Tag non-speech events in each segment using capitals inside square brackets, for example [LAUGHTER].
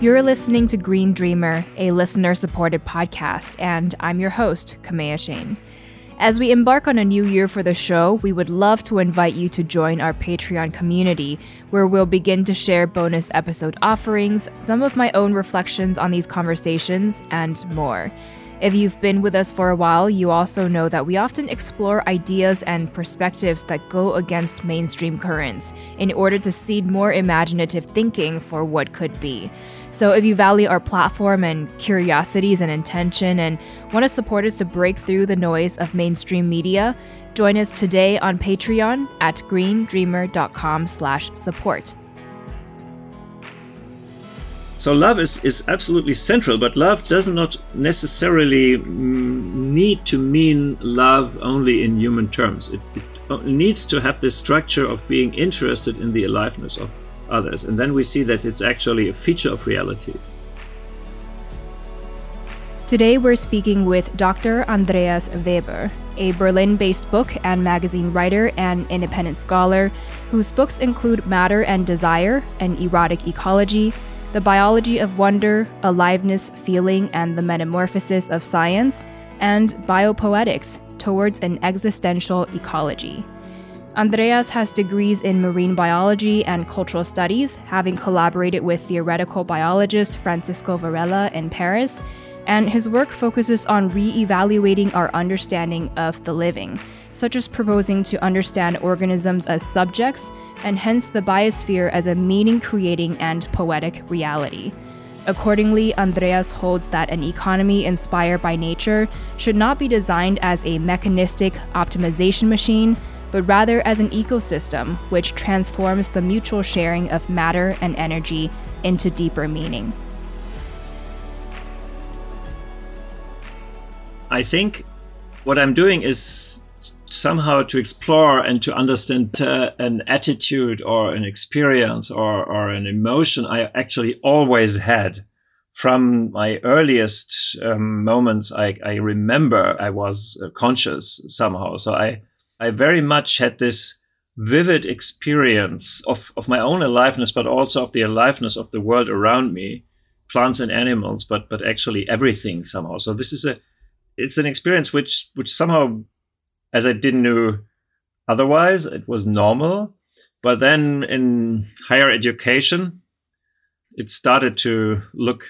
You're listening to Green Dreamer, a listener supported podcast, and I'm your host, Kamea Chayne. As we embark on a new year for the show, we would love to invite you to join our Patreon community, where we'll begin to share bonus episode offerings, some of my own reflections on these conversations, and more. If you've been with us for a while, you also know that we often explore ideas and perspectives that go against mainstream currents in order to seed more imaginative thinking for what could be. So if you value our platform and curiosities and intention and want to support us to break through the noise of mainstream media, join us today on Patreon at greendreamer.com slash support. So love is, is absolutely central, but love does not necessarily mm, need to mean love only in human terms. It, it needs to have this structure of being interested in the aliveness of others. And then we see that it's actually a feature of reality. Today we're speaking with Dr. Andreas Weber, a Berlin based book and magazine writer and independent scholar whose books include Matter and Desire, An Erotic Ecology, the biology of wonder, aliveness, feeling, and the metamorphosis of science, and biopoetics towards an existential ecology. Andreas has degrees in marine biology and cultural studies, having collaborated with theoretical biologist Francisco Varela in Paris, and his work focuses on re evaluating our understanding of the living, such as proposing to understand organisms as subjects and hence the biosphere as a meaning creating and poetic reality. Accordingly, Andreas holds that an economy inspired by nature should not be designed as a mechanistic optimization machine, but rather as an ecosystem which transforms the mutual sharing of matter and energy into deeper meaning. I think what I'm doing is somehow to explore and to understand uh, an attitude or an experience or, or an emotion I actually always had from my earliest um, moments I, I, remember I was uh, conscious somehow. So I, I very much had this vivid experience of, of my own aliveness, but also of the aliveness of the world around me, plants and animals, but but actually everything somehow. So this is a it's an experience which which somehow as I didn't know otherwise. It was normal. But then in higher education, it started to look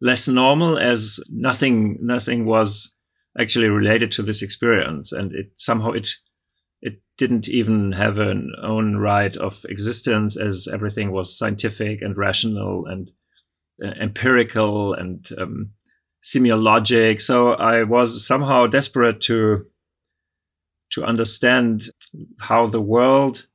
less normal as nothing nothing was actually related to this experience and it somehow it it didn't even have an own right of existence as everything was scientific and rational and uh, empirical and um, semiologic so i was somehow desperate to to understand how the world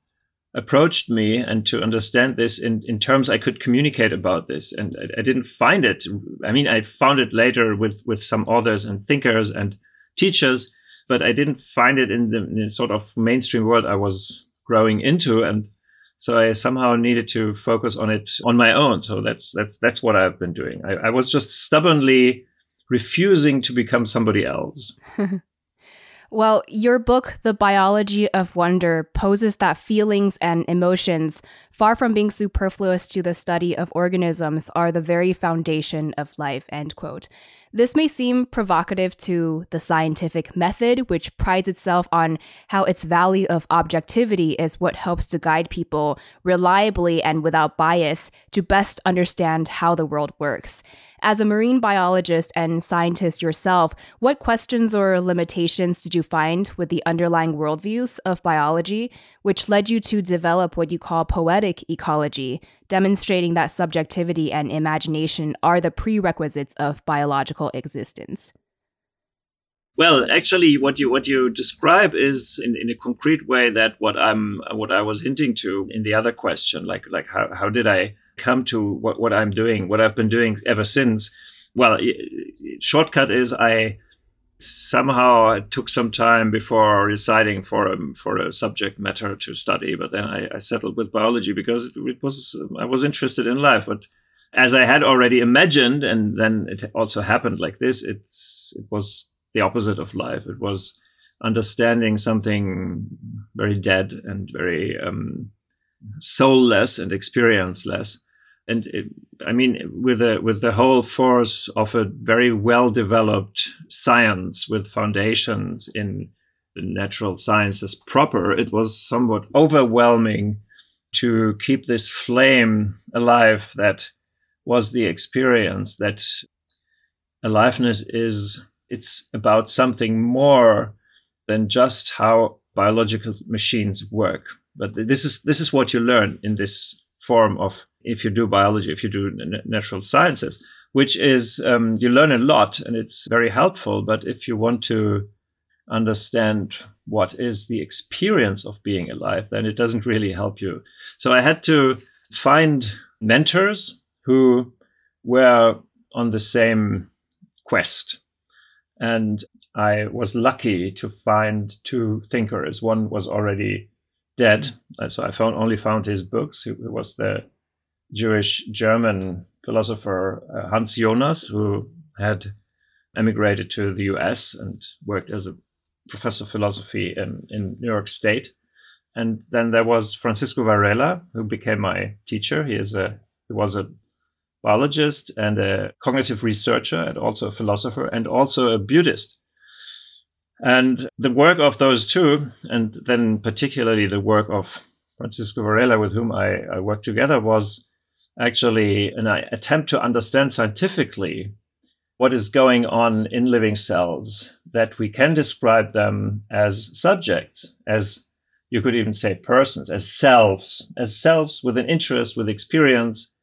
approached me and to understand this in, in terms I could communicate about this. And I, I, didn't find it. I mean, I found it later with, with some authors and thinkers and teachers, but I didn't find it in the, in the sort of mainstream world I was growing into. And so I somehow needed to focus on it on my own. So that's that's that's what I've been doing. I, I was just stubbornly refusing to become somebody else. [LAUGHS] [LAUGHS] Well, your book, The Biology of Wonder, poses that feelings and emotions, far from being superfluous to the study of organisms, are the very foundation of life, end quote. This may seem provocative to the scientific method, which prides itself on how its value of objectivity is what helps to guide people reliably and without bias to best understand how the world works. As a marine biologist and scientist yourself, what questions or limitations did you find with the underlying worldviews of biology, which led you to develop what you call poetic ecology, demonstrating that subjectivity and imagination are the prerequisites of biological existence? Well, actually, what you what you describe is in, in a concrete way that what I'm what I was hinting to in the other question, like like how, how did I come to what, what I'm doing, what I've been doing ever since. Well, shortcut is I somehow it took some time before deciding for a, for a subject matter to study, but then I, I settled with biology because it was I was interested in life. But as I had already imagined, and then it also happened like this, it's it was the opposite of life. It was understanding something very dead and very um, soulless and experienceless and it, I mean, with the with the whole force of a very well developed science with foundations in the natural sciences proper, it was somewhat overwhelming to keep this flame alive that was the experience that aliveness is it's about something more than just how biological machines work. But this is this is what you learn in this form of if you do biology if you do natural sciences which is um, you learn a lot and it's very helpful but if you want to understand what is the experience of being alive, then it doesn't really help you. So I had to find mentors who were on the same quest. And I was lucky to find two thinkers. One was already dead, so I found only found his books. He was the Jewish German philosopher uh, Hans Jonas, who had emigrated to the US and worked as a professor of philosophy in, in New York State. And then there was Francisco Varela, who became my teacher. He is a he was a biologist and a cognitive researcher and also a philosopher and also a Buddhist. And the work of those two, and then particularly the work of Francisco Varela, with whom I, I worked together, was actually an attempt to understand scientifically what is going on in living cells, that we can describe them as subjects, as you could even say persons, as selves, as selves with an interest, with experience,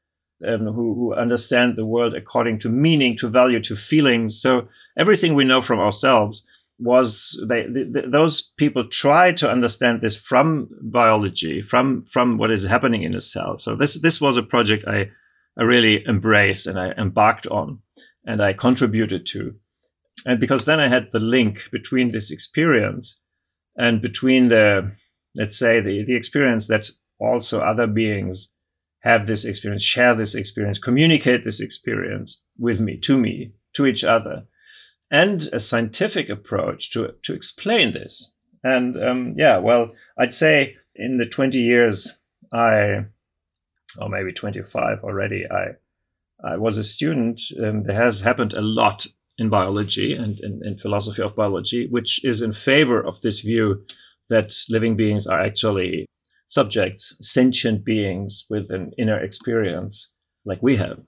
um, who, who understand the world according to meaning, to value, to feelings. So everything we know from ourselves was they, those people try to understand this from biology, from from what is happening in the cell. So this this was a project I I really embraced and I embarked on and I contributed to. And because then I had the link between this experience and between the, let's say, the, the experience that also other beings have this experience, share this experience, communicate this experience with me, to me, to each other, and a scientific approach to, to explain this. And um, yeah, well, I'd say in the 20 years I, or maybe 25 already, I I was a student, um, there has happened a lot in biology and in, philosophy of biology, which is in favor of this view that living beings are actually subjects, sentient beings with an inner experience like we have.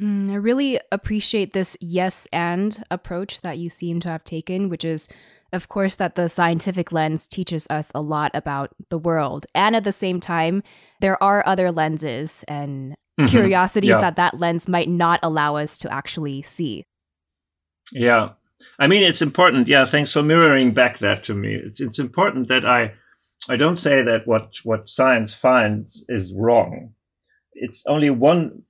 Mm, I really appreciate this yes and approach that you seem to have taken, which is, of course, that the scientific lens teaches us a lot about the world. And at the same time, there are other lenses and mm-hmm. curiosities yeah. that that lens might not allow us to actually see. Yeah. I mean, it's important. Yeah, thanks for mirroring back that to me. It's it's important that I I don't say that what what science finds is wrong. It's only one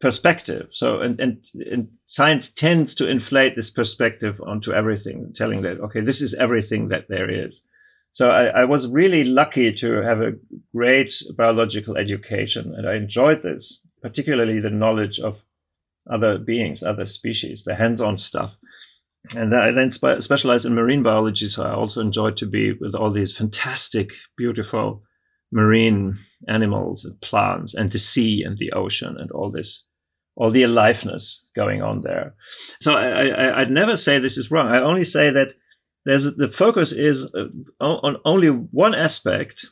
perspective. So and, and, and science tends to inflate this perspective onto everything, telling that okay, this is everything that there is. So I, I, was really lucky to have a great biological education, and I enjoyed this, particularly the knowledge of other beings, other species, the hands-on stuff. And I then spe- specialized in marine biology, so I also enjoyed to be with all these fantastic, beautiful marine animals and plants, and the sea and the ocean, and all this, all the aliveness going on there. So I, I, I'd never say this is wrong. I only say that there's the focus is uh, on only one aspect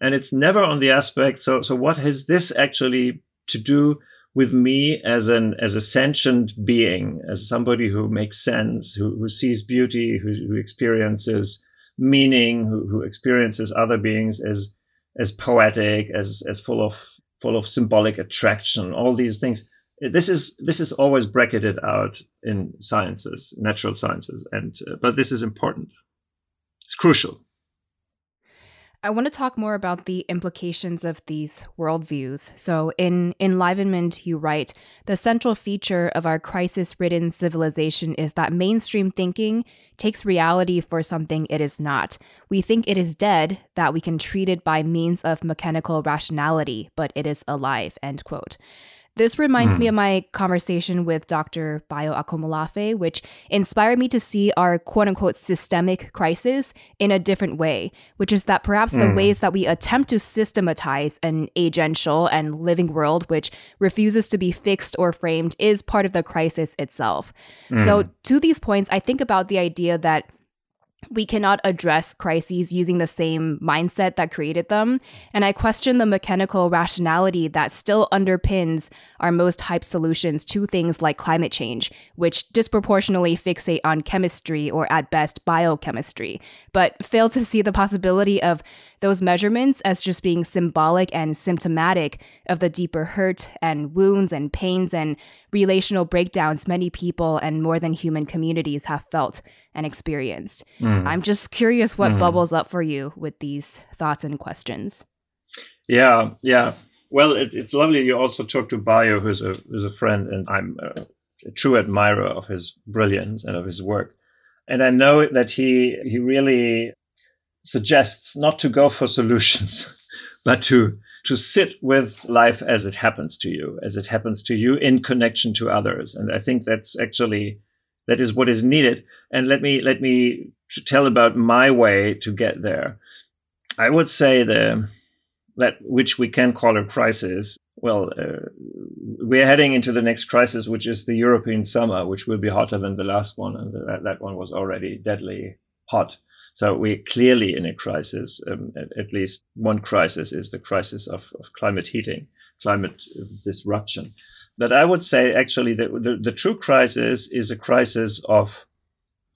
and it's never on the aspect so so what has this actually to do with me as an as a sentient being as somebody who makes sense who, who sees beauty who, who experiences meaning who, who experiences other beings as as poetic as as full of full of symbolic attraction all these things this is this is always bracketed out in sciences, natural sciences, and uh, but this is important. It's crucial. I want to talk more about the implications of these worldviews. So, in Enlivenment, you write The central feature of our crisis ridden civilization is that mainstream thinking takes reality for something it is not. We think it is dead, that we can treat it by means of mechanical rationality, but it is alive. End quote. This reminds mm. me hmm. of my conversation with Dr. Bayo Akomolafe, which inspired me to see our quote unquote systemic crisis in a different way, which is that perhaps mm. the hmm. ways that we attempt to systematize an agential and living world which refuses to be fixed or framed is part of the crisis itself. Mm. So, to these points, I think about the idea that we cannot address crises using the same mindset that created them. And I question the mechanical rationality that still underpins our most hyped solutions to things like climate change, which disproportionately fixate on chemistry or at best biochemistry, but fail to see the possibility of those measurements as just being symbolic and symptomatic of the deeper hurt and wounds and pains and relational breakdowns many people and more than human communities have felt and experienced. Mm. I'm just curious what mm. bubbles up for you with these thoughts and questions. Yeah, yeah. Well, it, it's lovely. You also talked to Bayo, who's a who's a friend, and I'm a, a true admirer of his brilliance and of his work. And I know that he he really suggests not to go for [LAUGHS] solutions, but to to sit with life as it happens to you, as it happens to you in connection to others. And I think that's actually that is what is needed. And let me let me tell about my way to get there. I would say the that which we can call a crisis. Well, uh, we're heading into the next crisis, which is the European summer, which will be hotter than the last one, and that, that one was already deadly hot. So we're clearly in a crisis. Um, at, at, least one crisis is the crisis of, of climate heating, climate disruption. But I would say actually that the, the true crisis is a crisis of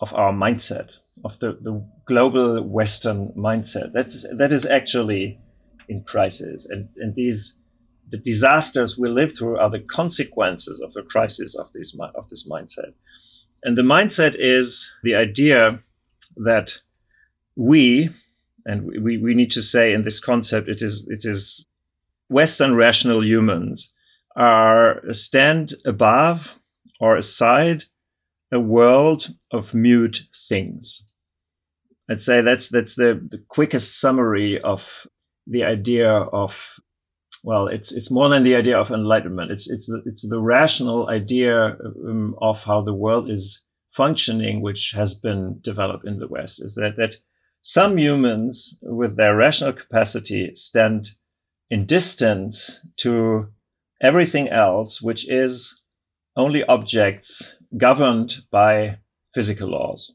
of our mindset, of the, the global Western mindset. That's that is actually in crisis. And and these the disasters we live through are the consequences of the crisis of this of this mindset. And the mindset is the idea that we and we, we need to say in this concept it is it is Western rational humans are stand above or aside a world of mute things. I'd say that's that's the, the quickest summary of the idea of well, it's it's more than the idea of enlightenment. It's it's the, it's the rational idea um, of how the world is functioning, which has been developed in the West. Is that that some humans with their rational capacity stand in distance to everything else, which is only objects governed by physical laws.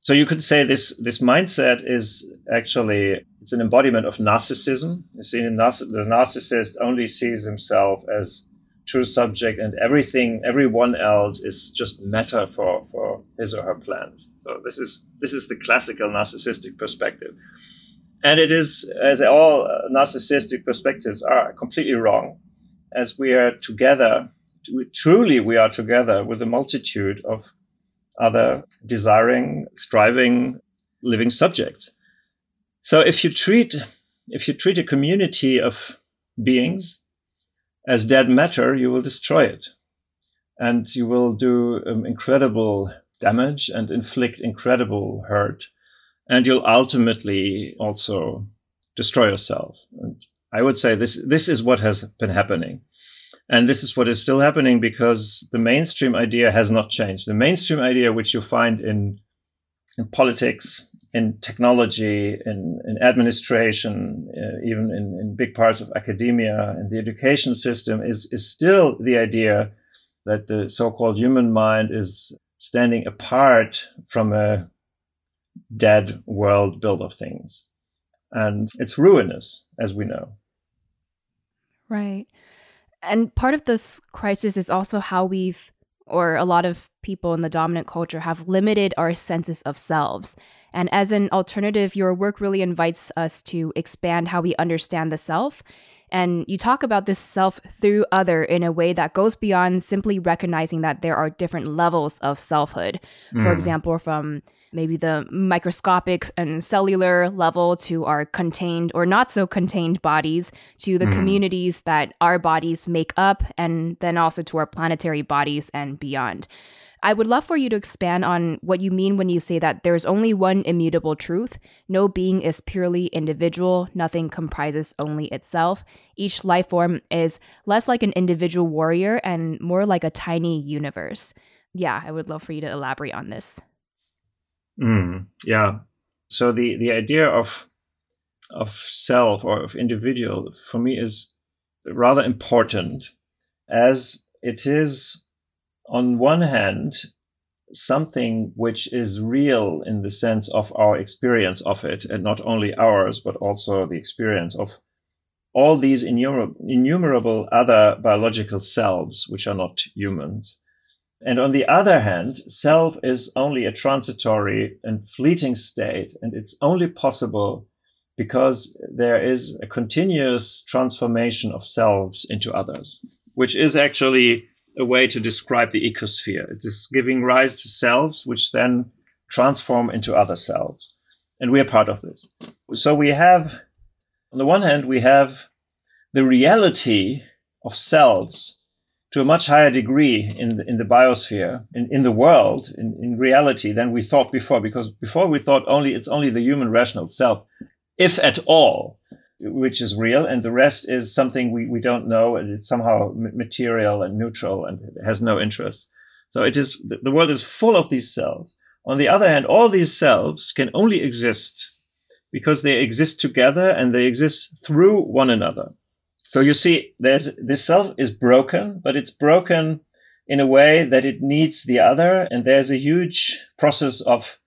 So you could say this this mindset is actually it's an embodiment of narcissism. You see, the narcissist only sees himself as true subject, and everything, everyone else is just matter for for his or her plans. So this is this is the classical narcissistic perspective, and it is as all uh, narcissistic perspectives are completely wrong as we are together, truly we are together with a multitude of other desiring, striving, living subjects. So if you treat if you treat a community of beings as dead matter, you will destroy it, and you will do um, incredible damage and inflict incredible hurt, and you'll ultimately also destroy yourself. And I would say this this is what has been happening. And this is what is still happening because the mainstream idea has not changed. The mainstream idea, which you find in, in politics, in technology, in, in administration, uh, even in, in big parts of academia, in the education system, is, is still the idea that the so called human mind is standing apart from a dead world built of things. And it's ruinous, as we know. Right. And part of this crisis is also how we've, or a lot of people in the dominant culture have limited our senses of selves. And as an alternative, your work really invites us to expand how we understand the self. And you talk about this self through other in a way that goes beyond simply recognizing that there are different levels of selfhood. Mm. For example, from maybe the microscopic and cellular level to our contained or not so contained bodies to the mm. communities that our bodies make up and then also to our planetary bodies and beyond. I would love for you to expand on what you mean when you say that there's only one immutable truth. No being is purely individual, nothing comprises only itself. Each life form is less like an individual warrior and more like a tiny universe. Yeah, I would love for you to elaborate on this. Mm, yeah. So the, the idea of of self or of individual for me is rather important as it is on one hand, something which is real in the sense of our experience of it, and not only ours, but also the experience of all these innumerable other biological selves, which are not humans. And on the other hand, self is only a transitory and fleeting state, and it's only possible because there is a continuous transformation of selves into others, which is actually a way to describe the ecosphere. It is giving rise to cells, which then transform into other cells. And we are part of this. So we have, on the one hand, we have the reality of cells to a much higher degree in the, in the biosphere, in, in the world, in, in reality than we thought before. Because before we thought only it's only the human rational self, if at all which is real, and the rest is something we, we don't know, and it's somehow material and neutral and has no interest. So it is the world is full of these selves. On the other hand, all these selves can only exist because they exist together and they exist through one another. So you see, there's this self is broken, but it's broken in a way that it needs the other, and there's a huge process of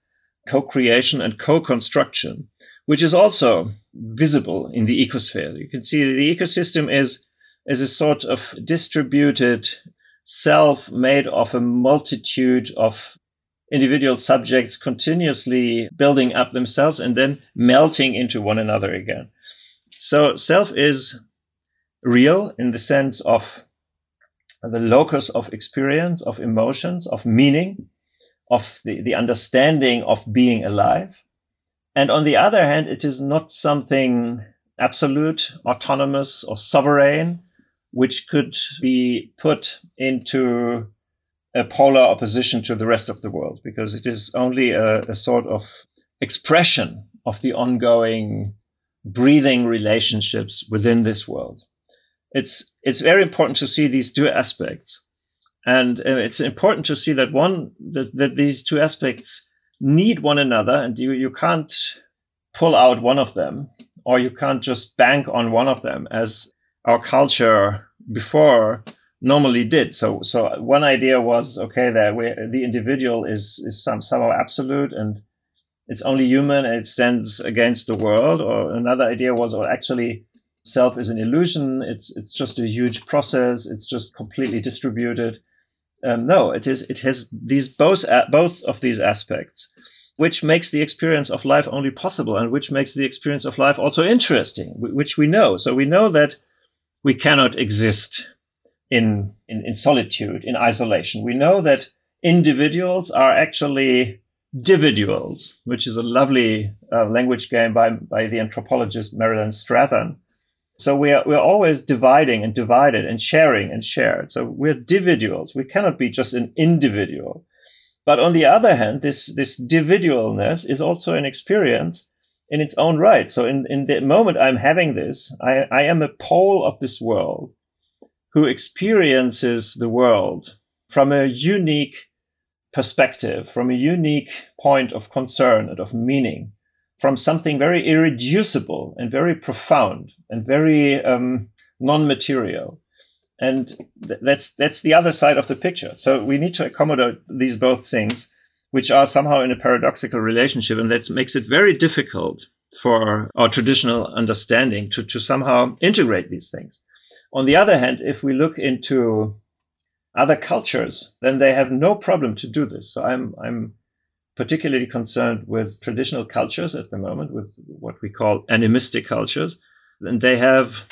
co-creation and co-construction which is also visible in the ecosphere. You can see the ecosystem is, is a sort of distributed self made of a multitude of individual subjects continuously building up themselves and then melting into one another again. So self is real in the sense of the locus of experience, of emotions, of meaning, of the, the understanding of being alive. And on the other hand, it is not something absolute, autonomous, or sovereign, which could be put into a polar opposition to the rest of the world, because it is only a, a sort of expression of the ongoing breathing relationships within this world. It's it's very important to see these two aspects, and uh, it's important to see that one that, that these two aspects need one another and you, you can't pull out one of them or you can't just bank on one of them as our culture before normally did. So, so one idea was okay that the individual is is some somehow absolute and it's only human and it stands against the world. Or another idea was, or actually, self is an illusion. It's it's just a huge process. It's just completely distributed. Um, no, it is. It has these both both of these aspects, which makes the experience of life only possible, and which makes the experience of life also interesting, which we know. So we know that we cannot exist in in, in solitude, in isolation. We know that individuals are actually dividuals, which is a lovely uh, language game by by the anthropologist Marilyn Strathern so we are, we're always dividing and divided and sharing and shared. So we're dividuals. We cannot be just an individual. But on the other hand, this, this individualness is also an experience in its own right. So in, in the moment I'm having this, I, I am a pole of this world who experiences the world from a unique perspective, from a unique point of concern and of meaning from something very irreducible and very profound and very um, non-material. And th- that's that's the other side of the picture. So we need to accommodate these both things, which are somehow in a paradoxical relationship, and that makes it very difficult for our traditional understanding to, to somehow integrate these things. On the other hand, if we look into other cultures, then they have no problem to do this. So I'm I'm particularly concerned with traditional cultures at the moment, with what we call animistic cultures. And they have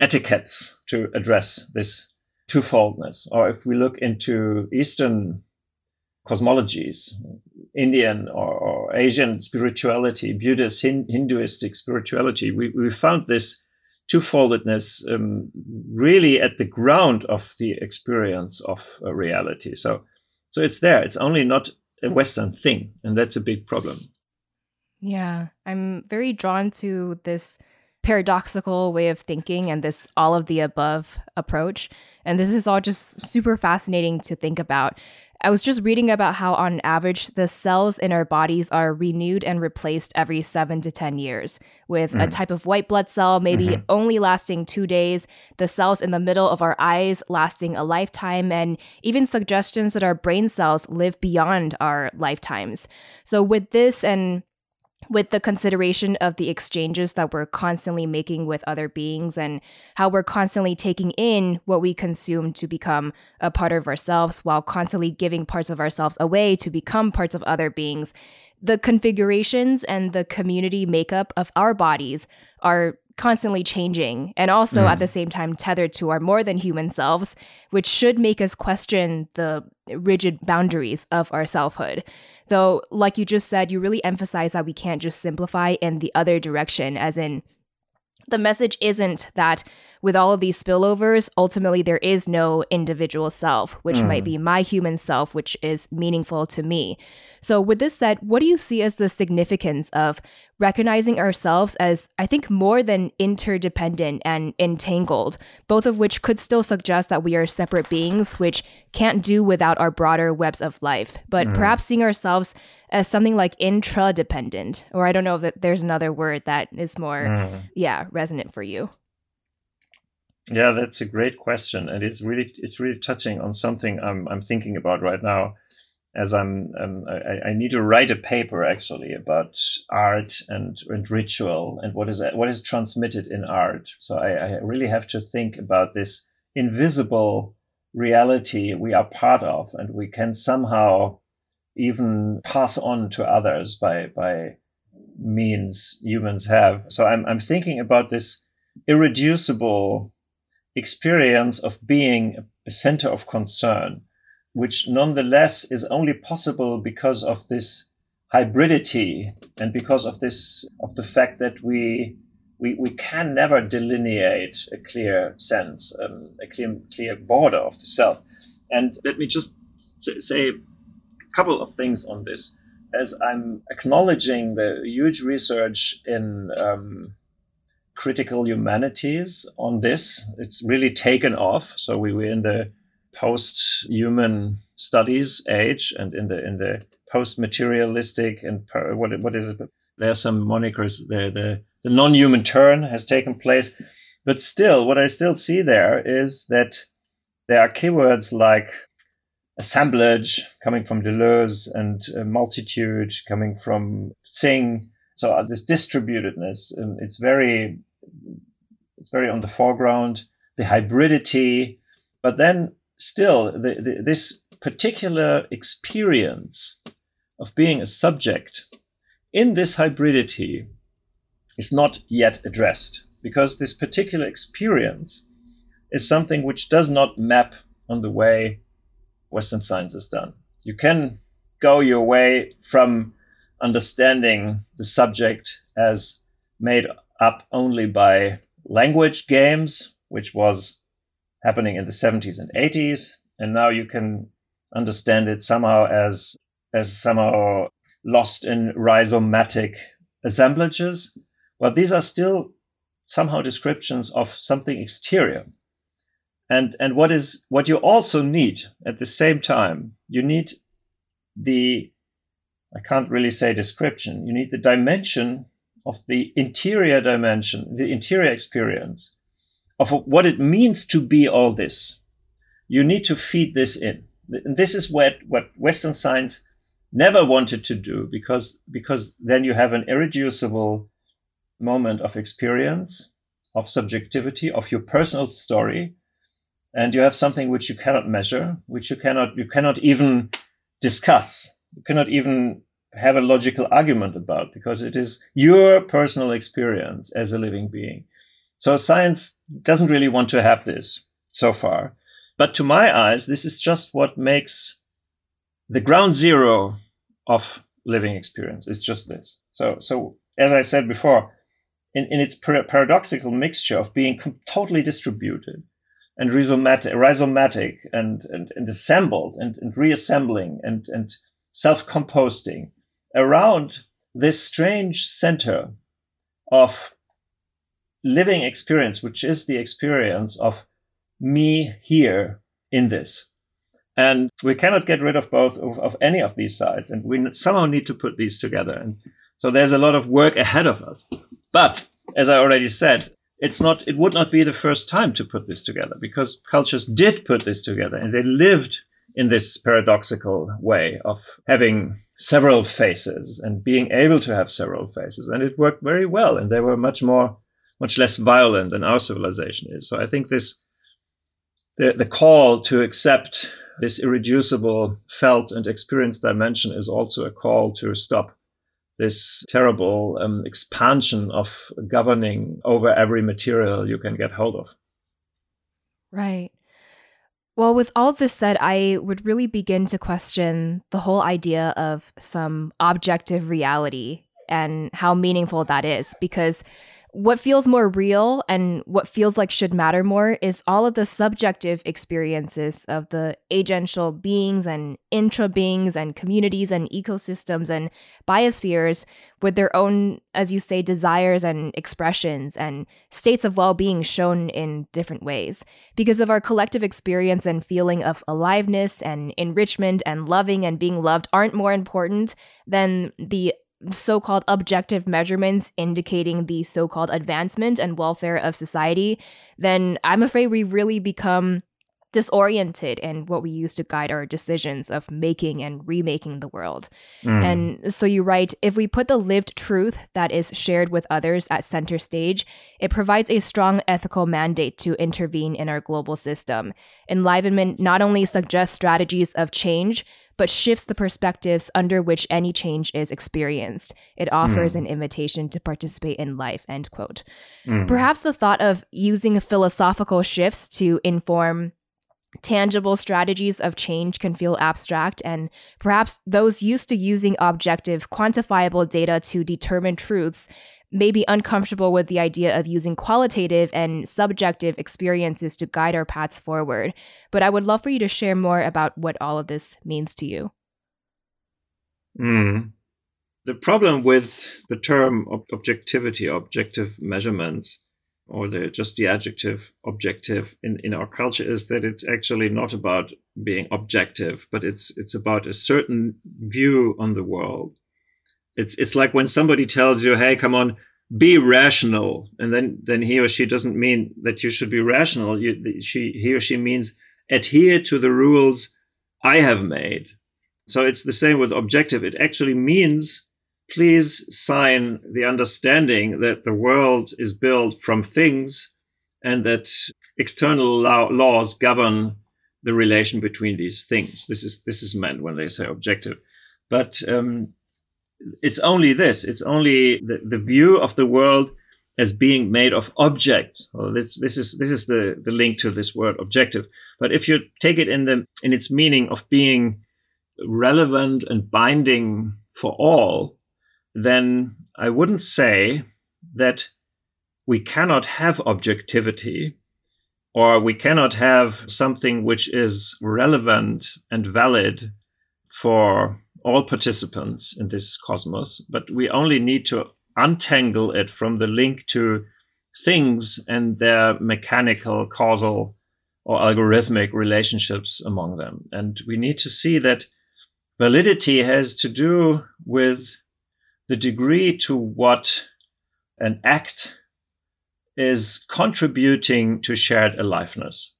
etiquettes to address this twofoldness. Or if we look into Eastern cosmologies, Indian or, or Asian spirituality, Buddhist, Hin- Hinduistic spirituality, we, we found this twofoldedness um, really at the ground of the experience of reality. So So it's there. It's only not a Western thing, and that's a big problem. Yeah, I'm very drawn to this paradoxical way of thinking and this all of the above approach. And this is all just super fascinating to think about. I was just reading about how, on average, the cells in our bodies are renewed and replaced every seven to 10 years, with mm. a type of white blood cell maybe mm-hmm. only lasting two days, the cells in the middle of our eyes lasting a lifetime, and even suggestions that our brain cells live beyond our lifetimes. So, with this and with the consideration of the exchanges that we're constantly making with other beings and how we're constantly taking in what we consume to become a part of ourselves while constantly giving parts of ourselves away to become parts of other beings. The configurations and the community makeup of our bodies are constantly changing and also mm. at the same time tethered to our more than human selves, which should make us question the rigid boundaries of our selfhood. Though, like you just said, you really emphasize that we can't just simplify in the other direction, as in, the message isn't that with all of these spillovers, ultimately there is no individual self, which mm. might be my human self, which is meaningful to me. So, with this said, what do you see as the significance of recognizing ourselves as, I think, more than interdependent and entangled, both of which could still suggest that we are separate beings, which can't do without our broader webs of life, but mm. perhaps seeing ourselves as something like intradependent, or I don't know if there's another word that is more, mm. yeah, resonant for you. Yeah, that's a great question, and it's really it's really touching on something I'm I'm thinking about right now as I'm, um, I, I, need to write a paper actually about art and, and ritual and what is what is transmitted in art. So I, I really have to think about this invisible reality we are part of, and we can somehow even pass on to others by by means humans have. So I'm I'm thinking about this irreducible experience of being a center of concern which nonetheless is only possible because of this hybridity and because of this of the fact that we we, we can never delineate a clear sense, um, a clear clear border of the self. And let me just say couple of things on this. As I'm acknowledging the huge research in um, critical humanities on this, it's really taken off. So we were in the post-human studies age and in the in the post-materialistic and per, what what is it? There are some monikers. The the the non-human turn has taken place, but still, what I still see there is that there are keywords like assemblage coming from Deleuze and multitude coming from Tsing. So uh, this distributedness, um, it's very it's very on the foreground. The hybridity, but then still, the, the, this particular experience of being a subject in this hybridity is not yet addressed because this particular experience is something which does not map on the way Western science has done. You can go your way from understanding the subject as made up only by language games, which was happening in the 70s and 80s, and now you can understand it somehow as as somehow lost in rhizomatic assemblages. But these are still somehow descriptions of something exterior. And and what is what you also need at the same time, you need the I can't really say description. You need the dimension of the interior dimension, the interior experience of what it means to be all this. You need to feed this in. And this is what, what Western science never wanted to do because, because then you have an irreducible moment of experience, of subjectivity, of your personal story. And you have something which you cannot measure, which you cannot, you cannot even discuss. You cannot even have a logical argument about because it is your personal experience as a living being. So science doesn't really want to have this so far. But to my eyes, this is just what makes the ground zero of living experience. It's just this. So, so as I said before, in, in its paradoxical mixture of being totally distributed, and rhizomatic, rhizomatic and, and, and assembled and, and reassembling and, and self composting around this strange center of living experience, which is the experience of me here in this. And we cannot get rid of both of, of, any of these sides. And we somehow need to put these together. And so there's a lot of work ahead of us. But as I already said, it's not it would not be the first time to put this together because cultures did put this together and they lived in this paradoxical way of having several faces and being able to have several faces. And it worked very well and they were much more much less violent than our civilization is. So i think this the, the call to accept this irreducible felt and experienced dimension is also a call to stop this terrible um, expansion of governing over every material you can get hold of. Right. Well, with all this said, I would really begin to question the whole idea of some objective reality and how meaningful that is because what feels more real and what feels like should matter more is all of the subjective experiences of the agential beings and intra beings and communities and ecosystems and biospheres with their own, as you say, desires and expressions and states of well being shown in different ways. Because of our collective experience and feeling of aliveness and enrichment and loving and being loved aren't more important than the so called objective measurements indicating the so called advancement and welfare of society, then I'm afraid we really become disoriented in what we use to guide our decisions of making and remaking the world. Mm. And so you write if we put the lived truth that is shared with others at center stage, it provides a strong ethical mandate to intervene in our global system. Enlivenment not only suggests strategies of change, but shifts the perspectives under which any change is experienced. It offers mm. an invitation to participate in life, end quote. Mm. Perhaps the thought of using philosophical shifts to inform tangible strategies of change can feel abstract, and perhaps those used to using objective, quantifiable data to determine truths may be uncomfortable with the idea of using qualitative and subjective experiences to guide our paths forward. But I would love for you to share more about what all of this means to you. Mm. The problem with the term ob- objectivity, objective measurements, or the just the adjective objective in, in our culture is that it's actually not about being objective, but it's it's about a certain view on the world it's it's like when somebody tells you, "Hey, come on, be rational," and then then he or she doesn't mean that you should be rational. You, she he or she means adhere to the rules I have made. So it's the same with objective. It actually means please sign the understanding that the world is built from things and that external laws govern the relation between these things. This is this is meant when they say objective. But um, it's only this. It's only the, the view of the world as being made of objects. Well, this, this is this is the, the link to this word objective. But if you take it in the in its meaning of being relevant and binding for all, then I wouldn't say that we cannot have objectivity or we cannot have something which is relevant and valid for all participants in this cosmos, but we only need to untangle it from the link to things and their mechanical, causal, or algorithmic relationships among them. And we need to see that validity has to do with the degree to what an act is contributing to shared aliveness.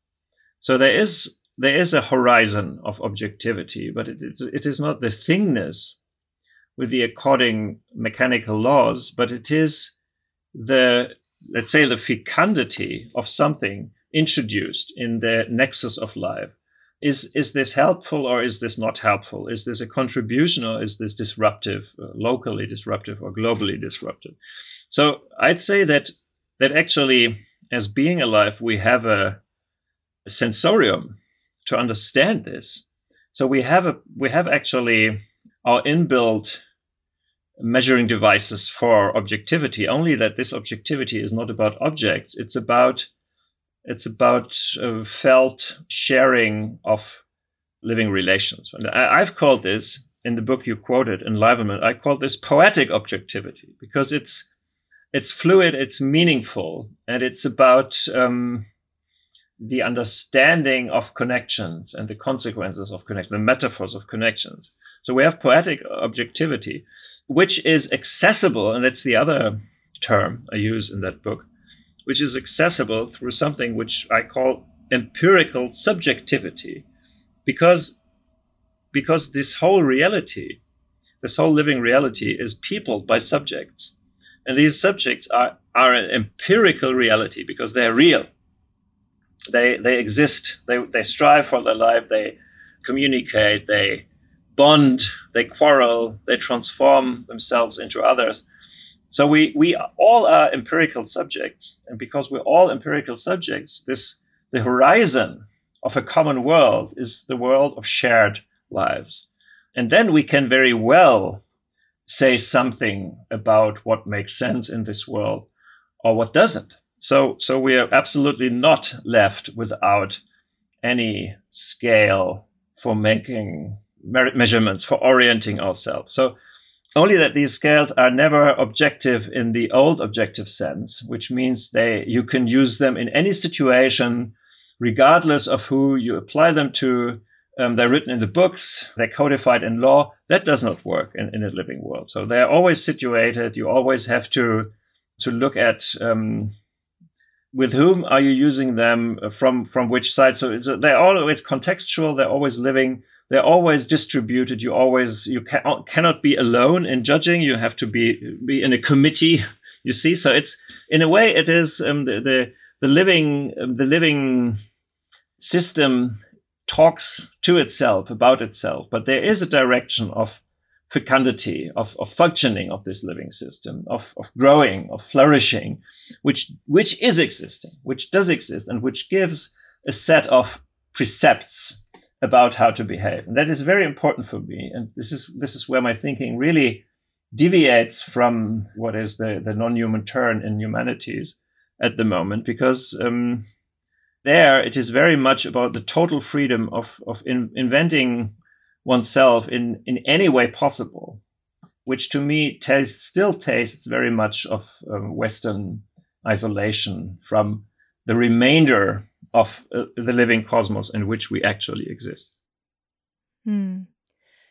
So there is there is a horizon of objectivity, but it is, it is not the thingness with the according mechanical laws, but it is the, let's say, the fecundity of something introduced in the nexus of life. Is, is this helpful or is this not helpful? Is this a contribution or is this disruptive, uh, locally disruptive or globally disruptive? So I'd say that that actually, as being alive, we have a, a sensorium to understand this. So we have a we have actually our inbuilt measuring devices for objectivity. Only that this objectivity is not about objects; it's about It's about uh, felt sharing of living relations. And I, I've called this in the book you quoted, Enlivenment. I call this poetic objectivity because it's it's fluid, it's meaningful, and it's about um, the understanding of connections and the consequences of connections, the metaphors of connections. So we have poetic objectivity, which is accessible, and that's the other term I use in that book, which is accessible through something which I call empirical subjectivity, because because this whole reality, this whole living reality, is peopled by subjects, and these subjects are are an empirical reality because they're real they they exist. They they strive for their life. They communicate. They bond. They quarrel. They transform themselves into others. So we we all are empirical subjects, and because we're all empirical subjects, this the horizon of a common world is the world of shared lives, and then we can very well say something about what makes sense in this world or what doesn't. So, so we are absolutely not left without any scale for making measurements, for orienting ourselves. So, only that these scales are never objective in the old objective sense, which means they you can use them in any situation, regardless of who you apply them to. Um, they're written in the books, they're codified in law. That does not work in, in a living world. So they're always situated. You always have to to look at um, with whom are you using them uh, from from which side so they're always contextual they're always living they're always distributed. You always you can, uh, cannot be alone in judging. You have to be be in a committee you see. So it's in a way it is um, the, the the living um, the living system talks to itself about itself. But there is a direction of fecundity, of, of functioning of this living system, of, of growing, of flourishing, which, which is existing, which does exist, and which gives a set of precepts about how to behave. And that is very important for me. And this is, this is where my thinking really deviates from what is the, the non human turn in humanities at the moment, because um, there it is very much about the total freedom of, of in, inventing oneself in, in any way possible, which to me tastes, still tastes very much of um, Western isolation from the remainder of uh, the living cosmos in which we actually exist. Hmm.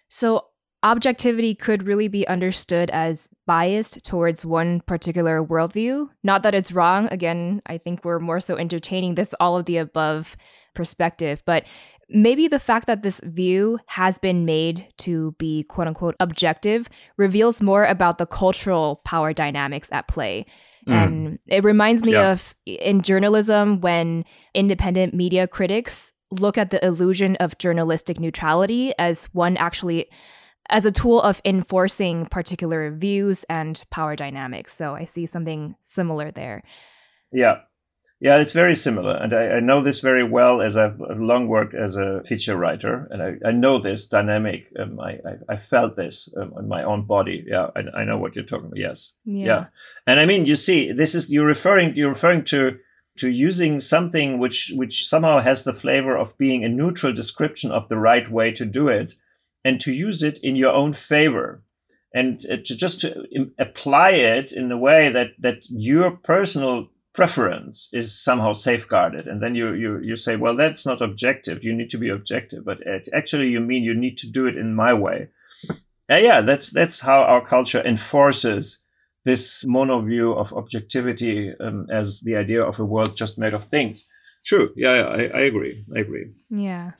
So, objectivity could really be understood as biased towards one particular worldview. Not that it's wrong. Again, I think we're more so entertaining this all of the above perspective, but maybe the fact that this view has been made to be quote unquote objective reveals more about the cultural power dynamics at play. Mm. And it reminds me yeah. of in journalism when independent media critics look at the illusion of journalistic neutrality as one actually as a tool of enforcing particular views and power dynamics. So I see something similar there. Yeah, yeah, it's very similar. And I, I, know this very well as I've long worked as a feature writer. And I, I know this dynamic. Um, I, I, I, felt this um, on my own body. Yeah, I, I know what you're talking about. Yes. Yeah. yeah. And I mean, you see, this is, you're referring, you're referring to, to using something which, which somehow has the flavor of being a neutral description of the right way to do it and to use it in your own favor and uh, to just to apply it in a way that, that your personal preference is somehow safeguarded. And then you, you you say well that's not objective. You need to be objective. But actually you mean you need to do it in my way. Uh, yeah that's that's how our culture enforces this mono view of objectivity um, as the idea of a world just made of things. True. Yeah, yeah I, I agree. I agree. Yeah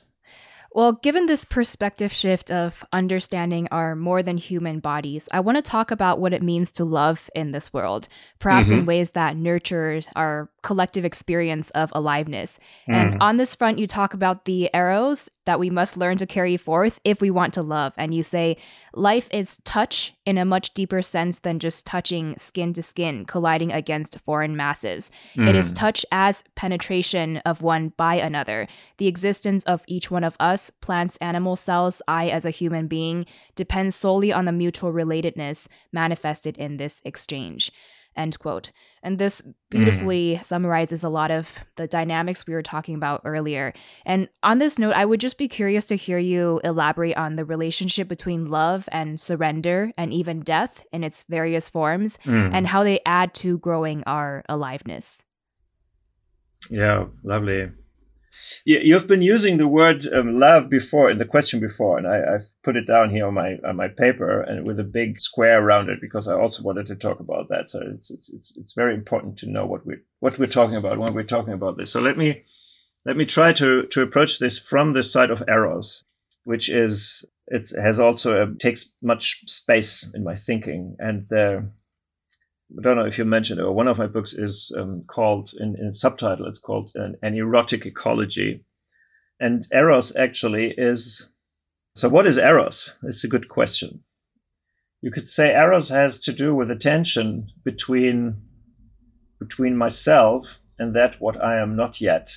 well, given this perspective shift of understanding our more than human bodies, I want to talk about what it means to love in this world, perhaps mm-hmm. in ways that nurture our collective experience of aliveness. Mm. And on this front, you talk about the Eros that we must learn to carry forth if we want to love. And you say, life is touch in a much deeper sense than just touching skin to skin, colliding against foreign masses. Mm. It is mm. touch as penetration of one by another. The existence of each one of us, plants, animal cells, I as a human being, depends solely on the mutual relatedness manifested in this exchange. End quote. And this beautifully mm. summarizes a lot of the dynamics we were talking about earlier. And on this note, I would just be curious to hear you elaborate on the relationship between love and surrender and even death in its various forms mm. and how they add to growing our aliveness. Yeah, lovely. You've been using the word um, love before in the question before, and I, have put it down here on my on my paper and with a big square around it because I also wanted to talk about that. So it's it's it's, it's very important to know what we what we're talking about when we're talking about this. So let me let me try to to approach this from the side of eros, which is it has also a, takes much space in my thinking and the I don't know if you mentioned it, or one of my books is um, called, in, in subtitle, it's called an, an, Erotic Ecology. And Eros actually is. So, what is Eros? It's a good question. You could say Eros has to do with the tension between, between myself and that what I am not yet,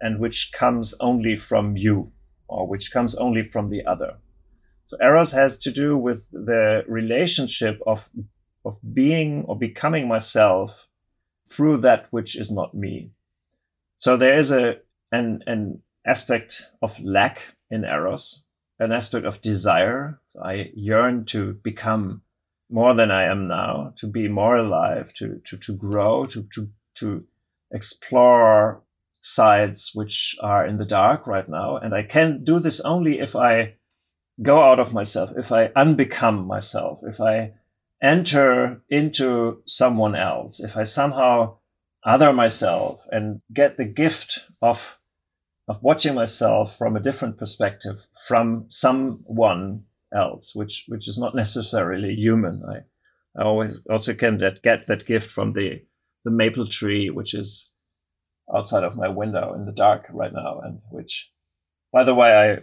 and which comes only from you, or which comes only from the other. So, Eros has to do with the relationship of of being or becoming myself through that which is not me. So there is a an an aspect of lack in eros, an aspect of desire. I yearn to become more than I am now, to be more alive, to to, to grow, to, to to explore sides which are in the dark right now. And I can do this only if I go out of myself, if I unbecome myself, if I enter into someone else, if I somehow other myself and get the gift of of watching myself from a different perspective from someone else, which which is not necessarily human. I, I always also can that get that gift from the the maple tree, which is outside of my window in the dark right now, and which, by the way, I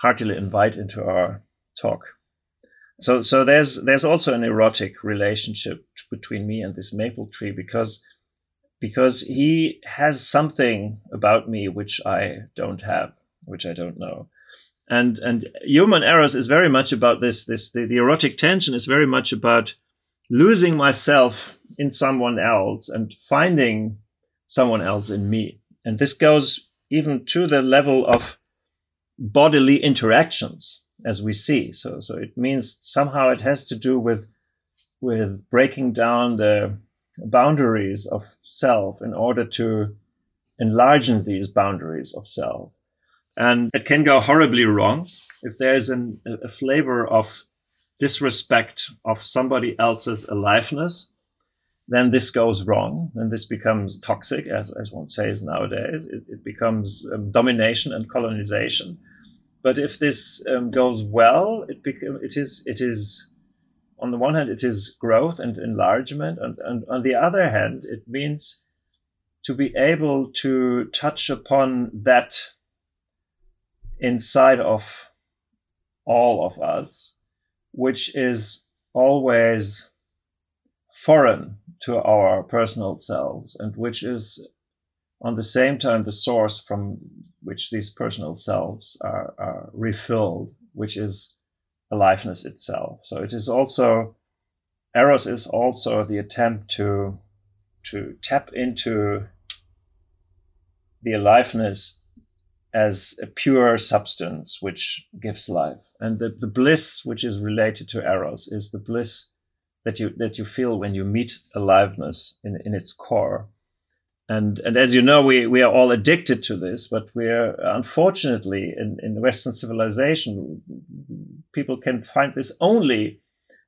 heartily invite into our talk. So so there's there's also an erotic relationship between me and this maple tree because because he has something about me which I don't have, which I don't know. And and human eros is very much about this this the, the erotic tension is very much about losing myself in someone else and finding someone else in me. And this goes even to the level of bodily interactions as we see. So, so it means somehow it has to do with with breaking down the boundaries of self in order to enlarge these boundaries of self. And it can go horribly wrong if there's an, a flavor of disrespect of somebody else's aliveness. Then this goes wrong, and this becomes toxic, as, as one says nowadays. It, it becomes um, domination and colonization but if this um, goes well, it it is it is on the one hand it is growth and enlargement, and, and on the other hand it means to be able to touch upon that inside of all of us, which is always foreign to our personal selves and which is on the same time the source from which these personal selves are, are refilled, which is aliveness itself. So it is also Eros is also the attempt to to tap into the aliveness as a pure substance which gives life. And the, the bliss which is related to Eros is the bliss that you that you feel when you meet aliveness in, in its core and and as you know, we we are all addicted to this, but we're unfortunately in in Western civilization, people can find this only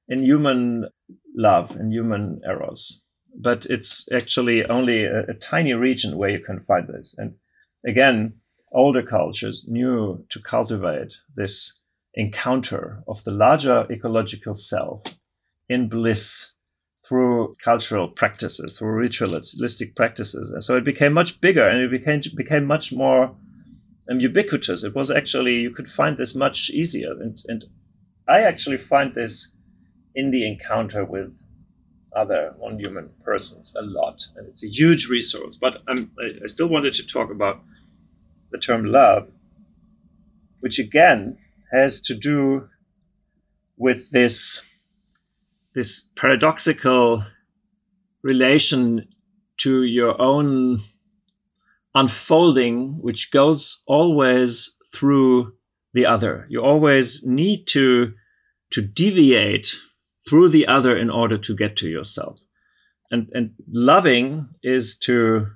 in human love and human eros. But it's actually only a, a tiny region where you can find this. And again, older cultures knew to cultivate this encounter of the larger ecological self in bliss through cultural practices, through ritualistic practices. And so it became much bigger and it became became much more um, ubiquitous. It was actually you could find this much easier. And, and I actually find this in the encounter with other non-human persons a lot, and it's a huge resource. But I'm, I still wanted to talk about the term love, which again has to do with this this paradoxical relation to your own unfolding, which goes always through the other. You always need to to deviate through the other in order to get to yourself. And and loving is to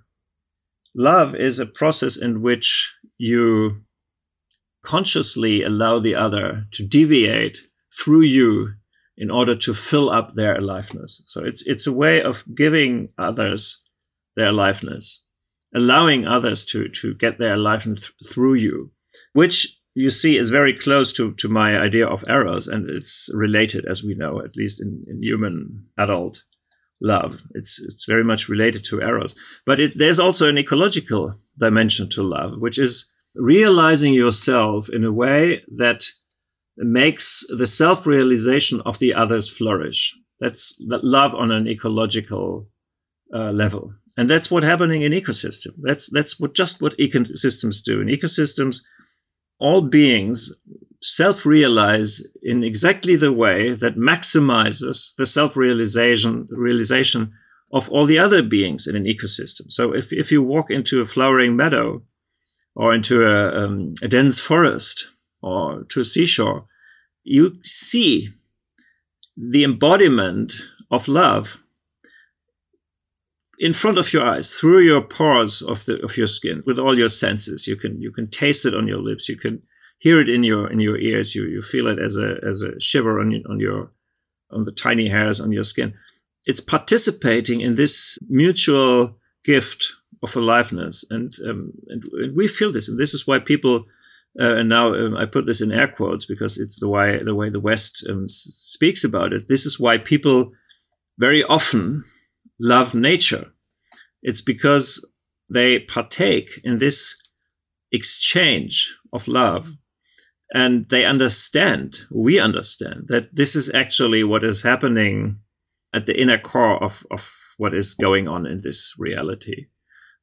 love is a process in which you consciously allow the other to deviate through you in order to fill up their aliveness. So it's it's a way of giving others their aliveness, allowing others to to get their aliveness th- through you, which you see is very close to, to my idea of eros, and it's related, as we know, at least in, in human adult love. It's it's very much related to eros, but it, there's also an ecological dimension to love, which is realizing yourself in a way that makes the self-realization of the others flourish. That's that love on an ecological uh, level, and that's what happening in ecosystem. That's that's what just what ecosystems do. In ecosystems, all beings self-realize in exactly the way that maximizes the self-realization realization of all the other beings in an ecosystem. So if, if you walk into a flowering meadow or into a, um, a dense forest or to a seashore, you see the embodiment of love in front of your eyes through your pores of the of your skin with all your senses. You can you can taste it on your lips. You can hear it in your in your ears. You you feel it as a as a shiver on on your on the tiny hairs on your skin. It's participating in this mutual gift of aliveness. And um, and, and we feel this. And this is why people uh, and now um, I put this in air quotes because it's the way the way the West um, speaks about it. This is why people very often love nature. It's because they partake in this exchange of love and they understand, we understand, that this is actually what is happening at the inner core of, of what is going on in this reality.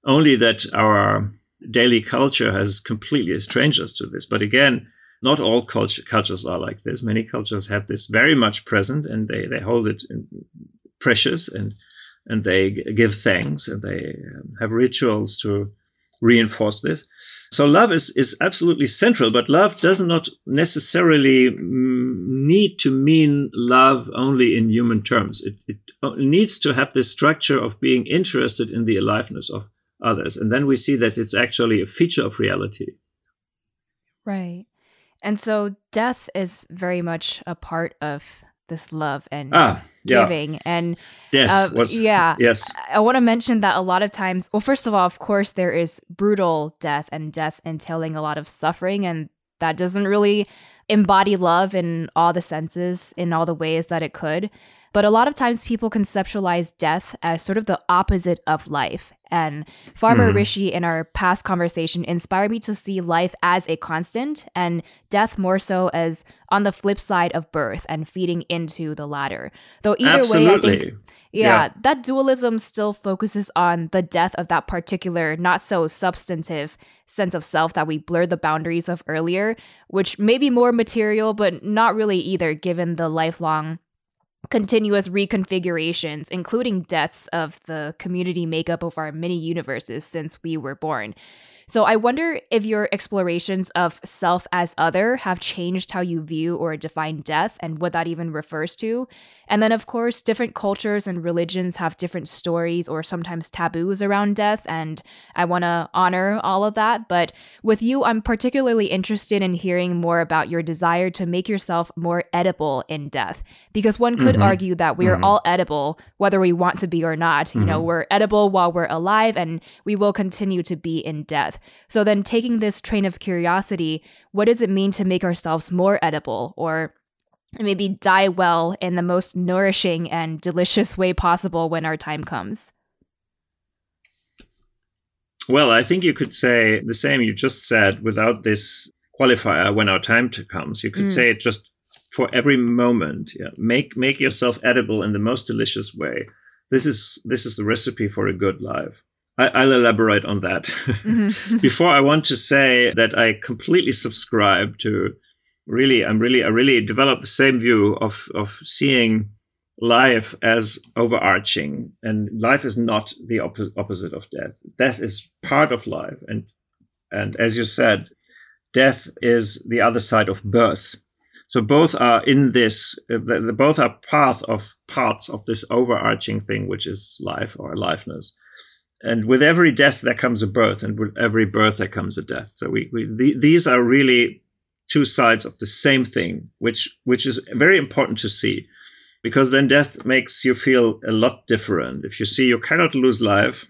Only that our daily culture has completely estranged us to this. But again, not all culture, cultures are like this. Many cultures have this very much present and they, they hold it precious and and they give thanks and they um, have rituals to reinforce this. So love is, is absolutely central, but love does not necessarily mm, need to mean love only in human terms. It, it needs to have this structure of being interested in the aliveness of others. And then we see that it's actually a feature of reality. Right. And so death is very much a part of this love and ah, yeah. giving and death uh, was yeah yes i, I want to mention that a lot of times well first of all of course there is brutal death and death entailing a lot of suffering and that doesn't really embody love in all the senses in all the ways that it could but a lot of times people conceptualize death as sort of the opposite of life. And Farmer mm. Rishi, in our past conversation, inspired me to see life as a constant and death more so as on the flip side of birth and feeding into the latter. Though either Absolutely. way, I think, yeah, yeah, that dualism still focuses on the death of that particular, not so substantive sense of self that we blurred the boundaries of earlier, which may be more material, but not really either, given the lifelong continuous reconfigurations, including deaths of the community makeup of our mini universes since we were born. So I wonder if your explorations of self as other have changed how you view or define death and what that even refers to. And then, of course, different cultures and religions have different stories or sometimes taboos around death. And I want to honor all of that. But with you, I'm particularly interested in hearing more about your desire to make yourself more edible in death. Because one could mm-hmm. argue that we are mm-hmm. all edible, whether we want to be or not. Mm-hmm. You know, mm-hmm. we're edible while we're alive, and we will continue to be in death. So then, taking this train of curiosity, what does it mean to make ourselves more edible or maybe die well in the most nourishing and delicious way possible when our time comes? Well, I think you could say the same you just said without this qualifier when our time comes. You could mm. say it just for every moment. Yeah, make make yourself edible in the most delicious way. This is this is the recipe for a good life. I, will elaborate on that. Mm-hmm. [LAUGHS] Before I want to say that I completely subscribe to really, I'm really, I really developed the same view of, of seeing life as overarching, and life is not the op- opposite of death. Death is part of life, and and as you said, death is the other side of birth. So both are in this. Uh, both are part of parts of this overarching thing, which is life or aliveness. And with every death, there comes a birth, and with every birth, there comes a death. So we, we the, these are really two sides of the same thing, which which is very important to see because then death makes you feel a lot different. If you see you cannot lose life,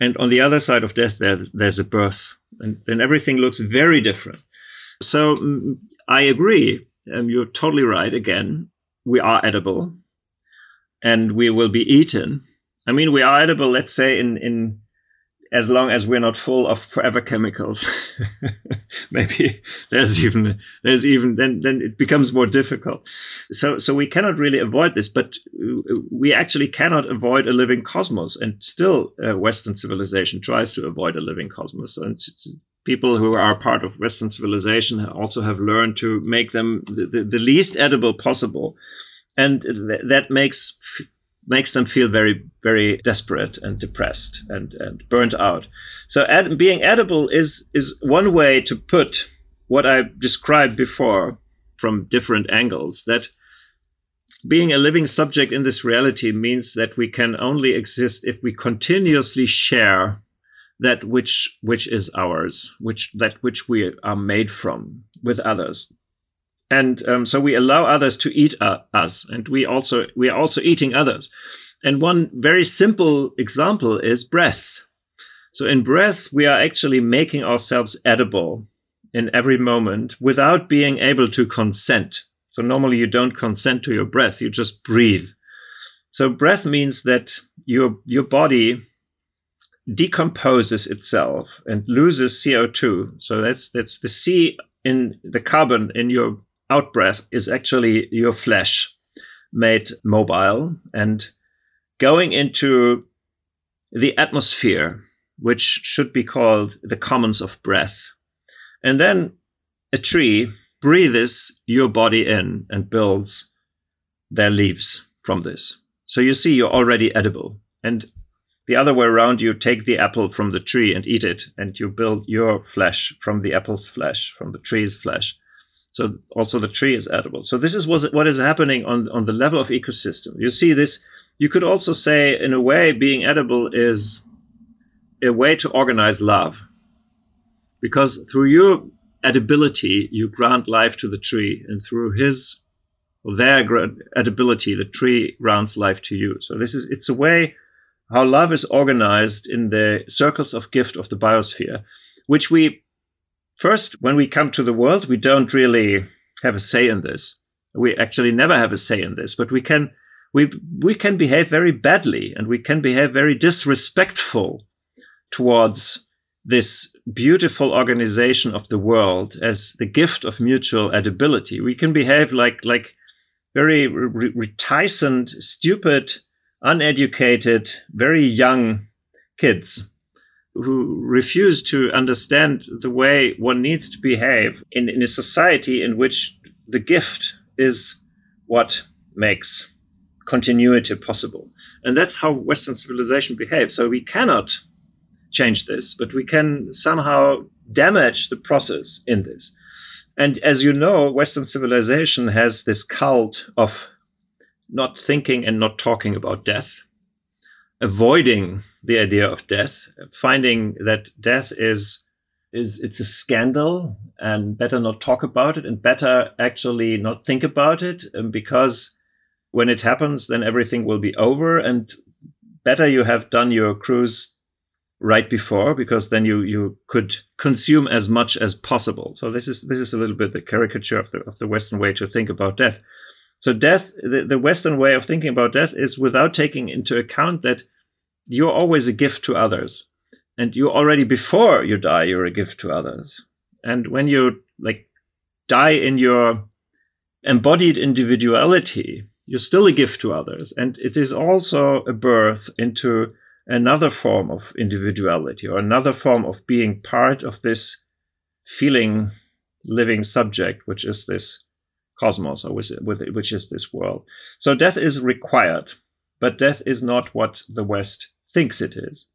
and on the other side of death, there's, there's a birth, and then everything looks very different. So mm, I agree. You're totally right. Again, we are edible, and we will be eaten. I mean, we are edible. Let's say in in as long as we're not full of forever chemicals. [LAUGHS] Maybe there's even there's even then then it becomes more difficult. So so we cannot really avoid this, but we actually cannot avoid a living cosmos, and still uh, Western civilization tries to avoid a living cosmos. And people who are part of Western civilization also have learned to make them the, the, the least edible possible, and th- that makes makes them feel very very desperate and depressed and, and burnt out. So ed- being edible is is one way to put what i described before from different angles that being a living subject in this reality means that we can only exist if we continuously share that which which is ours which that which we are made from with others and um, so we allow others to eat uh, us and we also we are also eating others. And one very simple example is breath. So in breath we are actually making ourselves edible in every moment without being able to consent. So normally you don't consent to your breath you just breathe. So breath means that your your body decomposes itself and loses CO2 so that's that's the C in the carbon in your out breath is actually your flesh made mobile and going into the atmosphere, which should be called the commons of breath. And then a tree breathes your body in and builds their leaves from this. So you see, you're already edible. And the other way around, you take the apple from the tree and eat it, and you build your flesh from the apple's flesh, from the tree's flesh. So also the tree is edible. So this is what is happening on, on the level of ecosystem. You see this, you could also say in a way being edible is a way to organize love. Because through your edibility, you grant life to the tree, and through his or their edibility, the tree grants life to you. So this is it's a way how love is organized in the circles of gift of the biosphere, which we First, when we come to the world, we don't really have a say in this. We actually never have a say in this, but we can we we can behave very badly and we can behave very disrespectful towards this beautiful organization of the world as the gift of mutual edibility. We can behave like like very re- reticent, stupid, uneducated, very young kids who refuse to understand the way one needs to behave in, in a society in which the gift is what makes continuity possible. And that's how Western civilization behaves. So we cannot change this, but we can somehow damage the process in this. And as you know, Western civilization has this cult of not thinking and not talking about death avoiding the idea of death, finding that death is is it's a scandal and better not talk about it and better actually not think about it um, because when it happens then everything will be over and better you have done your cruise right before because then you you could consume as much as possible. So this is this is a little bit the caricature of the of the western way to think about death so death, the, the Western way of thinking about death is without taking into account that you're always a gift to others. And you already before you die, you're a gift to others. And when you like die in your embodied individuality, you're still a gift to others. And it is also a birth into another form of individuality or another form of being part of this feeling living subject, which is this cosmos, or with, which is this world. So death is required, but death is not what the West thinks it is.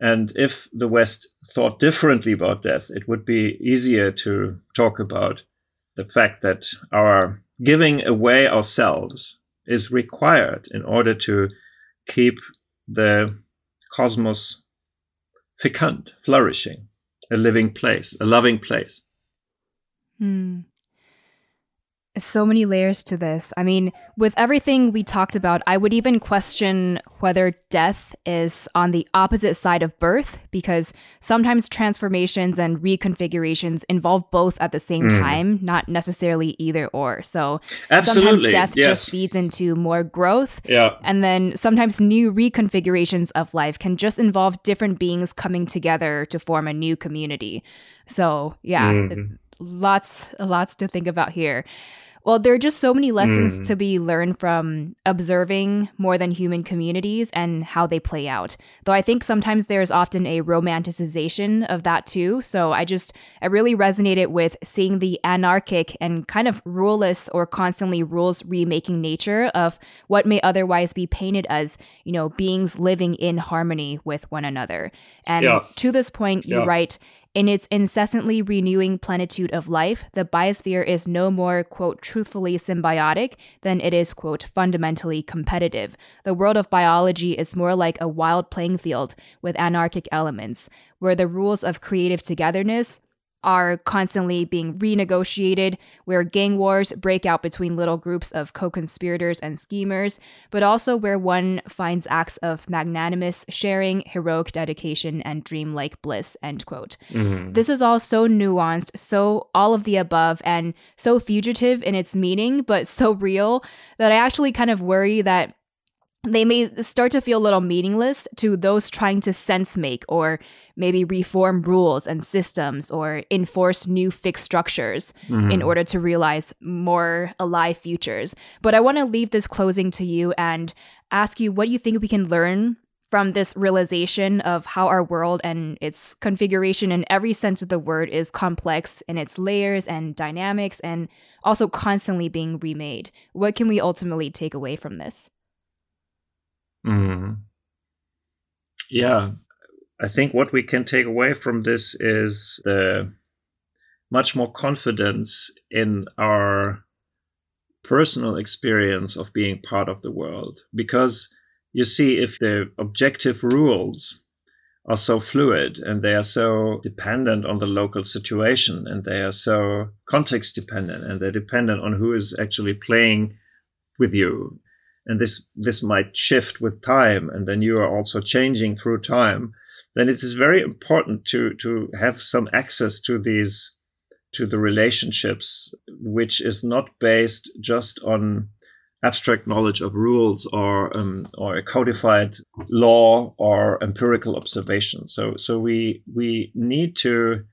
And if the West thought differently about death, it would be easier to talk about the fact that our giving away ourselves is required in order to keep the cosmos fecund, flourishing, a living place, a loving place. Hmm so many layers to this. I mean, with everything we talked about, I would even question whether death is on the opposite side of birth because sometimes transformations and reconfigurations involve both at the same mm. time, not necessarily either or. So Absolutely. sometimes death yes. just feeds into more growth. Yeah. And then sometimes new reconfigurations of life can just involve different beings coming together to form a new community. So, yeah. Mm lots lots to think about here. Well, there are just so many lessons mm. to be learned from observing more than human communities and how they play out. Though I think sometimes there's often a romanticization of that too. So I just, I really resonated with seeing the anarchic and kind of ruleless or constantly rules remaking nature of what may otherwise be painted as, you know, beings living in harmony with one another. And yeah. to this point, you yeah. write, in its incessantly renewing plenitude of life, the biosphere is no more, quote, truthfully symbiotic than it is, quote, fundamentally competitive. The world of biology is more like a wild playing field with anarchic elements, where the rules of creative togetherness, are constantly being renegotiated, where gang wars break out between little groups of co conspirators and schemers, but also where one finds acts of magnanimous sharing, heroic dedication, and dreamlike bliss. End quote. Mm-hmm. This is all so nuanced, so all of the above, and so fugitive in its meaning, but so real that I actually kind of worry that they may start to feel a little meaningless to those trying to sense make or maybe reform rules and systems or enforce new fixed structures mm-hmm. in order to realize more alive futures. But I want to leave this closing to you and ask you what you think we can learn from this realization of how our world and its configuration in every sense of the word is complex in its layers and dynamics and also constantly being remade. What can we ultimately take away from this? Mm. Yeah, I think what we can take away from this is the much more confidence in our personal experience of being part of the world. Because you see, if the objective rules are so fluid and they are so dependent on the local situation and they are so context dependent and they're dependent on who is actually playing with you and this this might shift with time and then you are also changing through time then it is very important to to have some access to these to the relationships which is not based just on abstract knowledge of rules or um, or a codified law or empirical observation. So so we we need to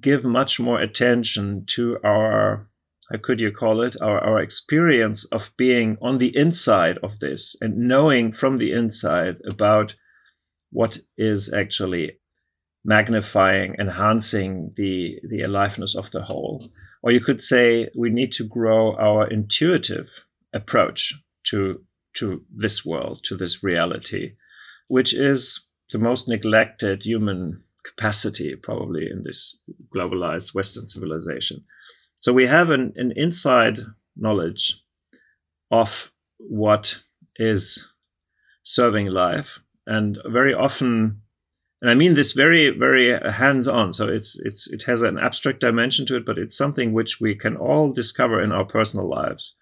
give much more attention to our how could you call it our, our experience of being on the inside of this and knowing from the inside about what is actually magnifying enhancing the the aliveness of the whole. Or you could say we need to grow our intuitive approach to to this world to this reality which is the most neglected human capacity probably in this globalized western civilization so we have an, an inside knowledge of what is serving life. And very often, and I mean this very, very hands on. So it's, it's, it has an abstract dimension to it, but it's something which we can all discover in our personal lives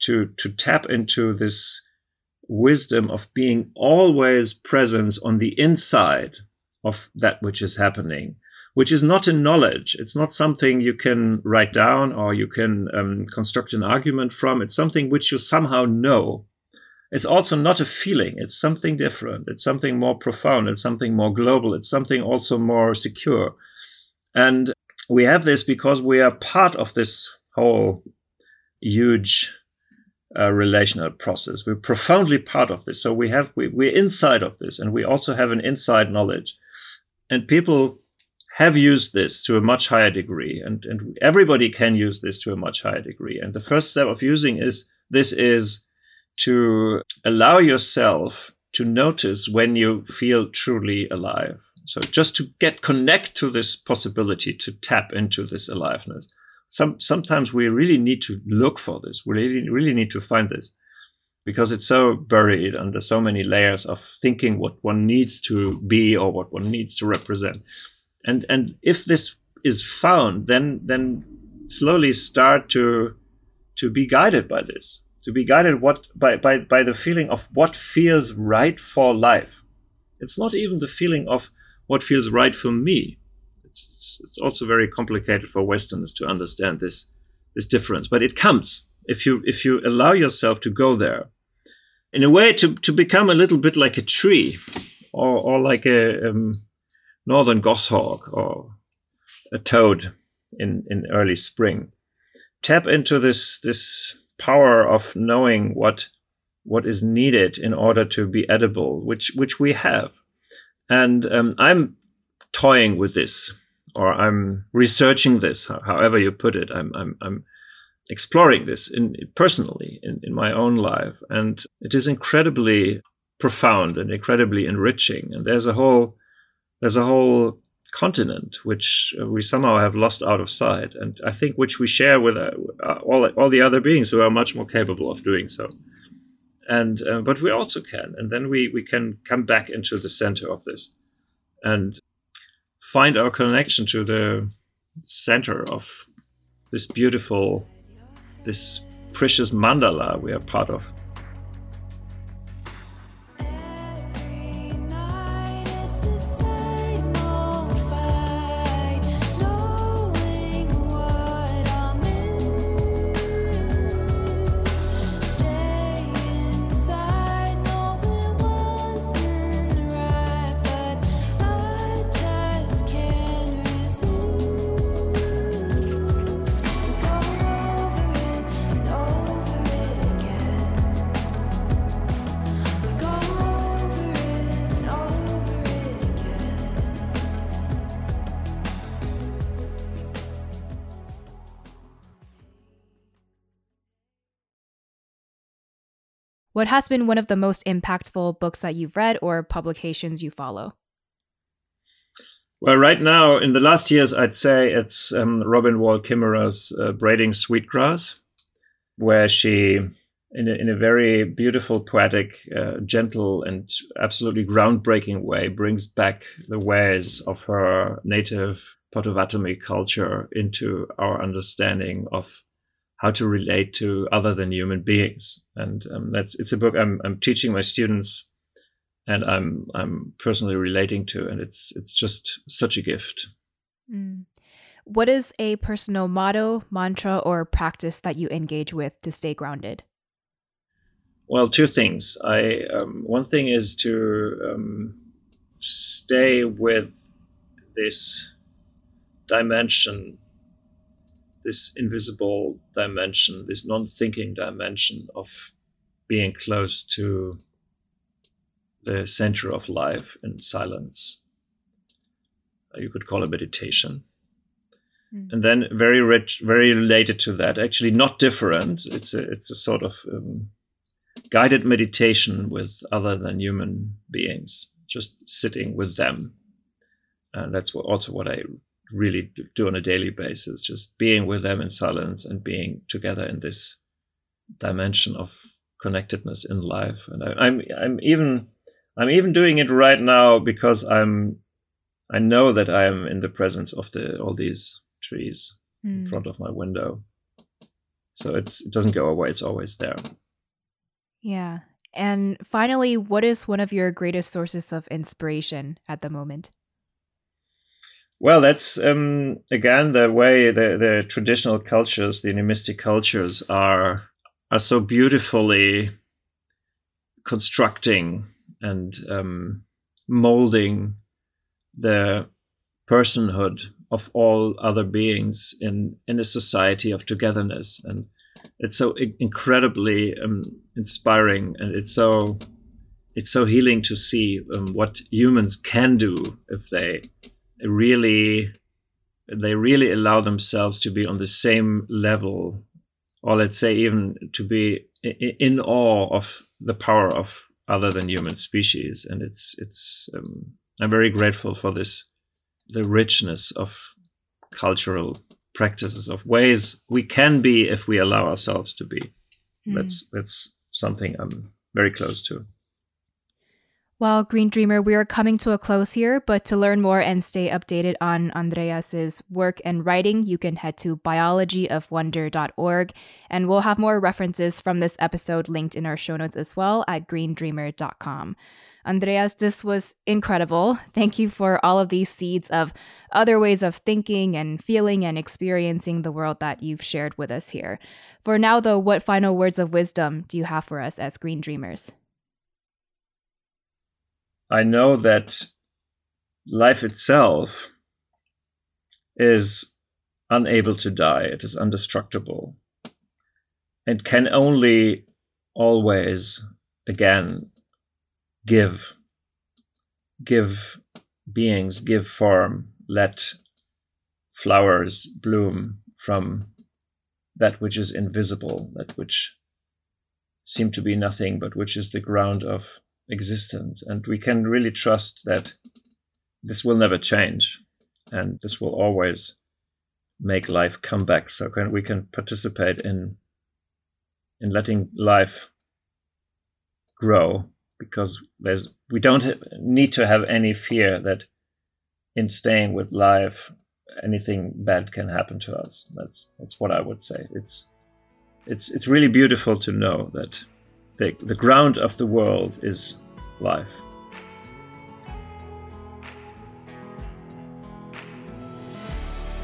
to, to tap into this wisdom of being always present on the inside of that which is happening which is not a knowledge. It's not something you can write down or you can um, construct an argument from. It's something which you somehow know. It's also not a feeling. It's something different. It's something more profound. It's something more global. It's something also more secure. And we have this because we are part of this whole huge uh, relational process. We're profoundly part of this. So we have we, we're inside of this, and we also have an inside knowledge. And people have used this to a much higher degree, and, and everybody can use this to a much higher degree. And the first step of using is this is to allow yourself to notice when you feel truly alive. So just to get connect to this possibility to tap into this aliveness. Some sometimes we really need to look for this. We really really need to find this because it's so buried under so many layers of thinking what one needs to be or what one needs to represent. And and if this is found, then then slowly start to to be guided by this to be guided what by, by, by the feeling of what feels right for life. It's not even the feeling of what feels right for me. It's, it's also very complicated for Westerners to understand this this difference, but it comes if you if you allow yourself to go there, in a way to to become a little bit like a tree, or or like a um, northern goshawk or a toad in in early spring. Tap into this this power of knowing what what is needed in order to be edible, which which we have. And um, I'm toying with this, or I'm researching this, however you put it. I'm I'm, I'm exploring this in personally in, in my own life, and it is incredibly profound and incredibly enriching. And there's a whole there's a whole continent, which uh, we somehow have lost out of sight, and I think which we share with uh, uh, all all the other beings who are much more capable of doing so. And uh, but we also can, and then we we can come back into the center of this, and find our connection to the center of this beautiful, this precious mandala we are part of. What has been one of the most impactful books that you've read or publications you follow? Well, right now, in the last years, I'd say it's um, Robin Wall Kimmerer's uh, Braiding Sweetgrass, where she, in a, in a very beautiful, poetic, uh, gentle, and absolutely groundbreaking way, brings back the ways of her native Potawatomi culture into our understanding of how to relate to other than human beings. And um, that's it's a book I'm I'm teaching my students, and I'm I'm personally relating to, and it's it's just such a gift. Mm. What is a personal motto, mantra, or practice that you engage with to stay grounded? Well, two things. I um, one thing is to um, stay with this dimension this invisible dimension, this non thinking dimension of being close to the center of life in silence. Uh, you could call it meditation. Mm. And then very rich, very related to that, actually not different. It's a, it's a sort of um, guided meditation with other than human beings, just sitting with them. And that's what, also what I really do on a daily basis, just being with them in silence and being together in this dimension of connectedness in life. And I, I'm I'm even I'm even doing it right now because I'm I know that I am in the presence of the all these trees mm. in hmm. front of my window. So it's it doesn't go away, it's always there. Yeah. And finally, what is one of your greatest sources of inspiration at the moment? Well, that's um, again the way the, the traditional cultures, the animistic cultures, are are so beautifully constructing and um, molding the personhood of all other beings in in a society of togetherness, and it's so incredibly um, inspiring, and it's so it's so healing to see um, what humans can do if they really they really allow themselves to be on the same level or let's say even to be in awe of the power of other than human species. And it's it's um, i'm very grateful for this the richness of cultural practices of ways we can be if we allow ourselves to be. Mm. that's that's something i'm very close to well, Green Dreamer, we are coming to a close here, but to learn more and stay updated on Andreas's work and writing, you can head to biologyofwonder.org, and we'll have more references from this episode linked in our show notes as well at greendreamer.com. Andreas, this was incredible. Thank you for all of these seeds of other ways of thinking and feeling and experiencing the world that you've shared with us here. For now, though, what final words of wisdom do you have for us as Green Dreamers? I know that life itself is unable to die, it is indestructible, and can only always again give give beings give form let flowers bloom from that which is invisible that which seem to be nothing but which is the ground of existence. And we can really trust that this will never change and this will always make life come back. So can, we can participate in in letting life grow because there's we don't need to have any fear that in staying with life anything bad can happen to us that's that's what i would say it's it's it's really beautiful to know that the, the ground of the world is life.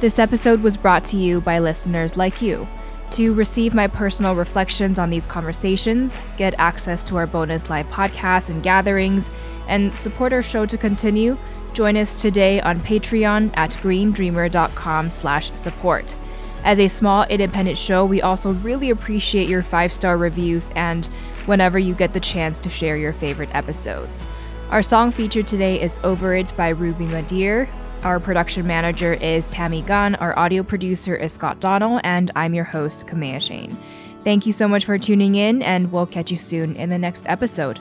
This episode was brought to you by listeners like you. To receive my personal reflections on these conversations, get access to our bonus live podcasts and gatherings, and support our show to continue, join us today on Patreon at greendreamer.com slash support. As a small independent show, we also really appreciate your five star reviews and whenever you get the chance to share your favorite episodes. Our song featured today is Over It by RVBY MY DEAR. Our production manager is Tammy Gunn, our audio producer is Scott Donnell, and I'm your host, Kamea Chayne. Thank you so much for tuning in, and we'll catch you soon in the next episode.